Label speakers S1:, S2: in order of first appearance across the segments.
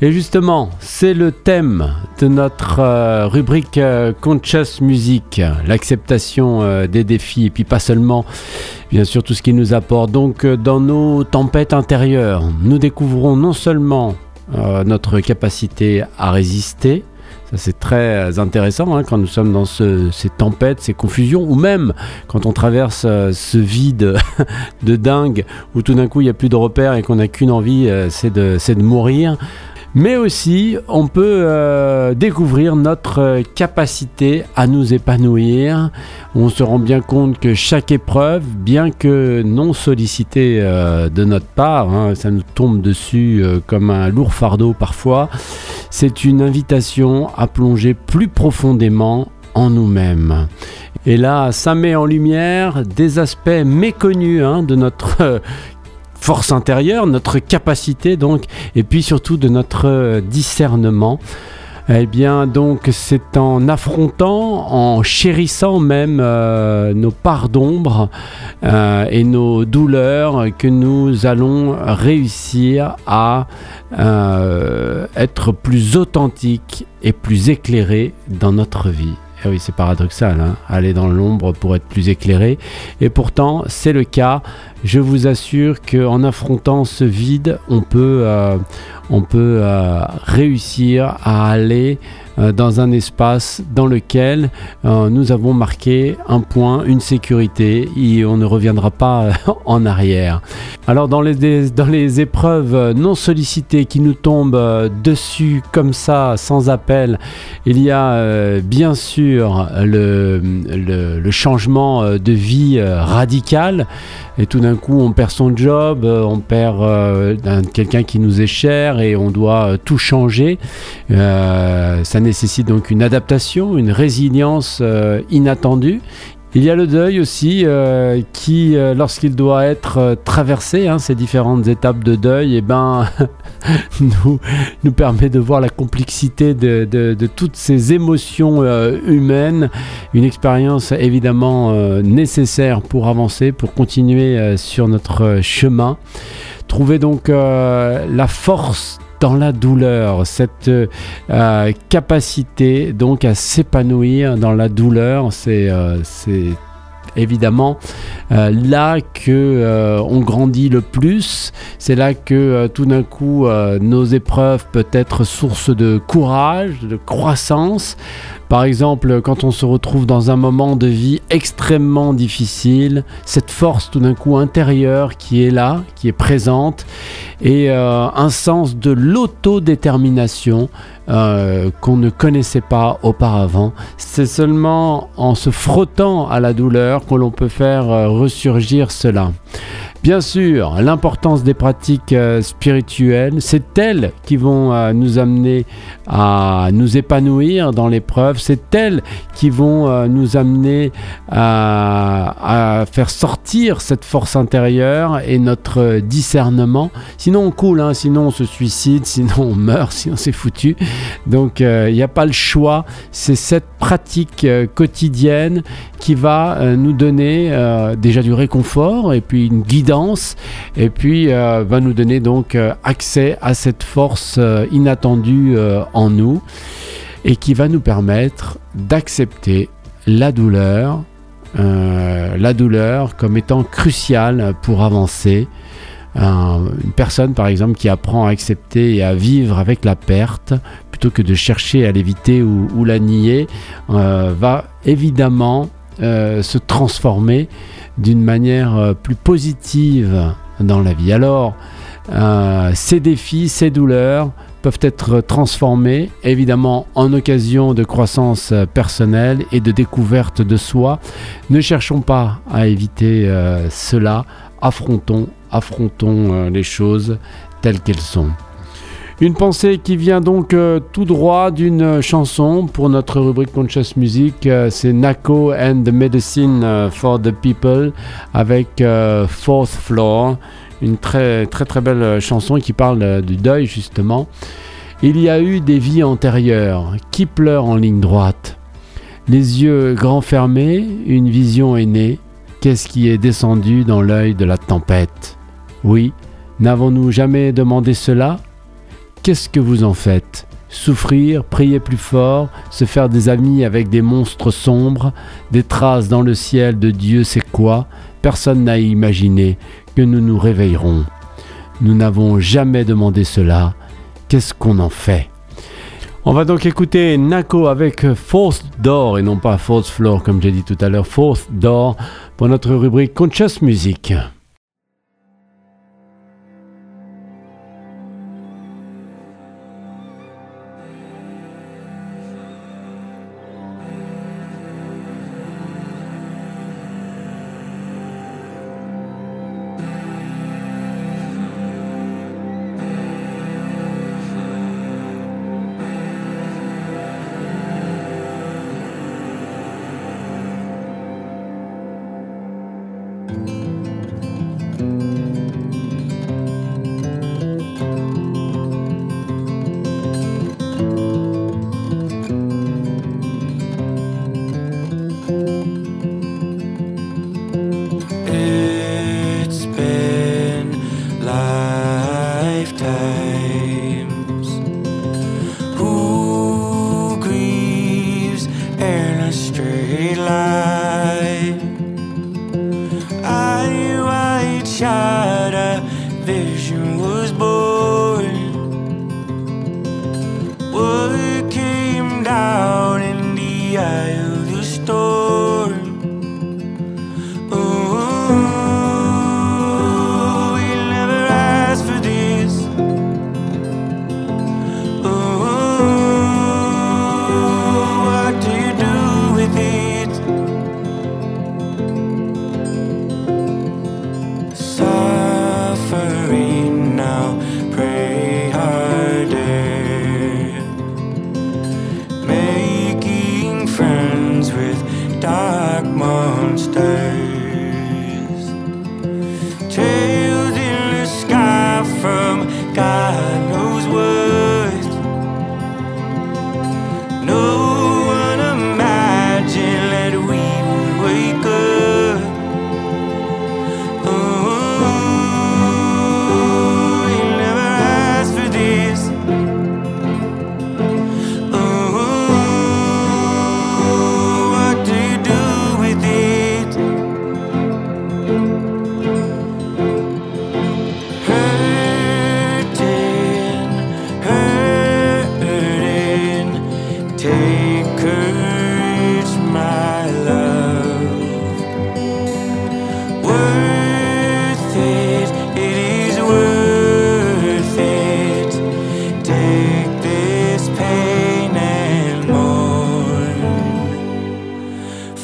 S1: Et justement, c'est le thème de notre euh, rubrique euh, Conscious Music, l'acceptation euh, des défis, et puis pas seulement, bien sûr, tout ce qui nous apporte. Donc, dans nos tempêtes intérieures, nous découvrons non seulement notre capacité à résister, ça c'est très intéressant hein, quand nous sommes dans ces tempêtes, ces confusions, ou même quand on traverse ce vide de dingue où tout d'un coup il n'y a plus de repères et qu'on n'a qu'une envie, c'est de, de mourir mais aussi on peut euh, découvrir notre capacité à nous épanouir. On se rend bien compte que chaque épreuve, bien que non sollicitée euh, de notre part, hein, ça nous tombe dessus euh, comme un lourd fardeau parfois, c'est une invitation à plonger plus profondément en nous-mêmes. Et là, ça met en lumière des aspects méconnus hein, de notre force intérieure, notre capacité donc, et puis surtout de notre euh, discernement. Eh bien, donc, c'est en affrontant, en chérissant même euh, nos parts d'ombre euh, et nos douleurs que nous allons réussir à être plus authentiques et plus éclairés dans notre vie. Eh oui, c'est paradoxal, hein. aller dans l'ombre pour être plus éclairé. Et pourtant, c'est le cas. Je vous assure qu'en affrontant ce vide, on peut, euh, euh, réussir à aller dans un espace dans lequel nous avons marqué un point, une sécurité, et on ne reviendra pas en arrière. Alors dans les, épreuves non sollicitées qui nous tombent dessus comme ça, sans appel, il y a bien sûr le, changement de vie radical et tout d'un coup on perd son job, euh, on perd euh, quelqu'un qui nous est cher et on doit euh, tout changer. Nécessite donc une adaptation, une résilience inattendue. Il y a le deuil aussi euh, qui, euh, lorsqu'il doit être euh, traversé, hein, ces différentes étapes de deuil, eh ben, nous, nous permet de voir la complexité de toutes ces émotions humaines. Une expérience évidemment nécessaire pour avancer, pour continuer sur notre chemin. Trouver donc la force dans la douleur, cette euh, capacité donc à s'épanouir dans la douleur, c'est euh, évidemment euh, là que on grandit le plus. C'est là que tout d'un coup nos épreuves peuvent être source de courage, de croissance. Par exemple, quand on se retrouve dans un moment de vie extrêmement difficile, cette force tout d'un coup intérieure qui est là, qui est présente, et euh, un sens de l'autodétermination euh, qu'on ne connaissait pas auparavant. C'est seulement en se frottant à la douleur que l'on peut faire euh, ressurgir cela. Bien sûr, l'importance des pratiques euh, spirituelles, c'est elles qui vont euh, nous amener à nous épanouir dans l'épreuve, c'est elles qui vont euh, nous amener à, faire sortir cette force intérieure et notre discernement. Sinon on coule, hein, sinon on se suicide, sinon on meurt, sinon c'est foutu. Donc il n'y a pas le choix, c'est cette pratique quotidienne qui va nous donner déjà du réconfort et puis une guidance et puis euh, va nous donner donc euh, accès à cette force euh, inattendue en nous et qui va nous permettre d'accepter la douleur, la douleur comme étant cruciale pour avancer. une personne par exemple qui apprend à accepter et à vivre avec la perte plutôt que de chercher à l'éviter ou, la nier va évidemment se transformer d'une manière euh, plus positive dans la vie. Alors, euh, ces défis, ces douleurs peuvent être transformés évidemment en occasion de croissance personnelle et de découverte de soi. Ne cherchons pas à éviter euh, cela, affrontons, affrontons les choses telles qu'elles sont. Une pensée qui vient donc euh, tout droit d'une chanson pour notre rubrique Conscious Music. Euh, c'est Nako and the Medicine euh, for the People avec Fourth Floor. Une très très très belle chanson qui parle du deuil justement. Il y a eu des vies antérieures qui pleurent en ligne droite. Les yeux grands fermés, une vision est née. Qu'est-ce qui est descendu dans l'œil de la tempête? Oui, n'avons-nous jamais demandé cela? Qu'est-ce que vous en faites? Souffrir, prier plus fort, se faire des amis avec des monstres sombres, des traces dans le ciel de Dieu c'est quoi? Personne n'a imaginé que nous nous réveillerons. Nous n'avons jamais demandé cela. Qu'est-ce qu'on en fait? On va donc écouter Nako avec Fourth Door et non pas Fourth Floor comme j'ai dit tout à l'heure, Fourth Door pour notre rubrique Conscious Music.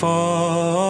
S1: fall.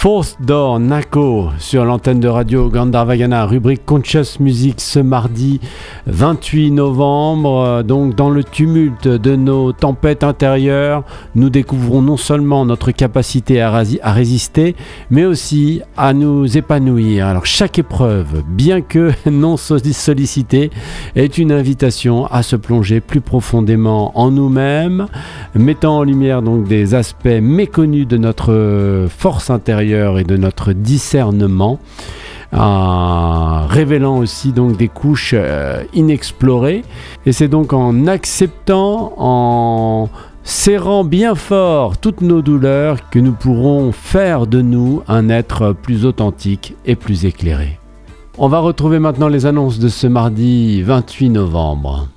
S1: Fourth Door Nako sur l'antenne de radio Gandharvagana, rubrique Conscious Music ce mardi 28 novembre. Donc, dans le tumulte de nos tempêtes intérieures, nous découvrons non seulement notre capacité à, à résister, mais aussi à nous épanouir. Alors, chaque épreuve, bien que non sollicitée, est une invitation à se plonger plus profondément en nous-mêmes, mettant en lumière donc des aspects méconnus de notre force intérieure et de notre discernement, révélant aussi donc des couches euh, inexplorées. Et c'est donc en acceptant, en serrant bien fort toutes nos douleurs que nous pourrons faire de nous un être plus authentique et plus éclairé. On va retrouver maintenant les annonces de ce mardi 28 novembre.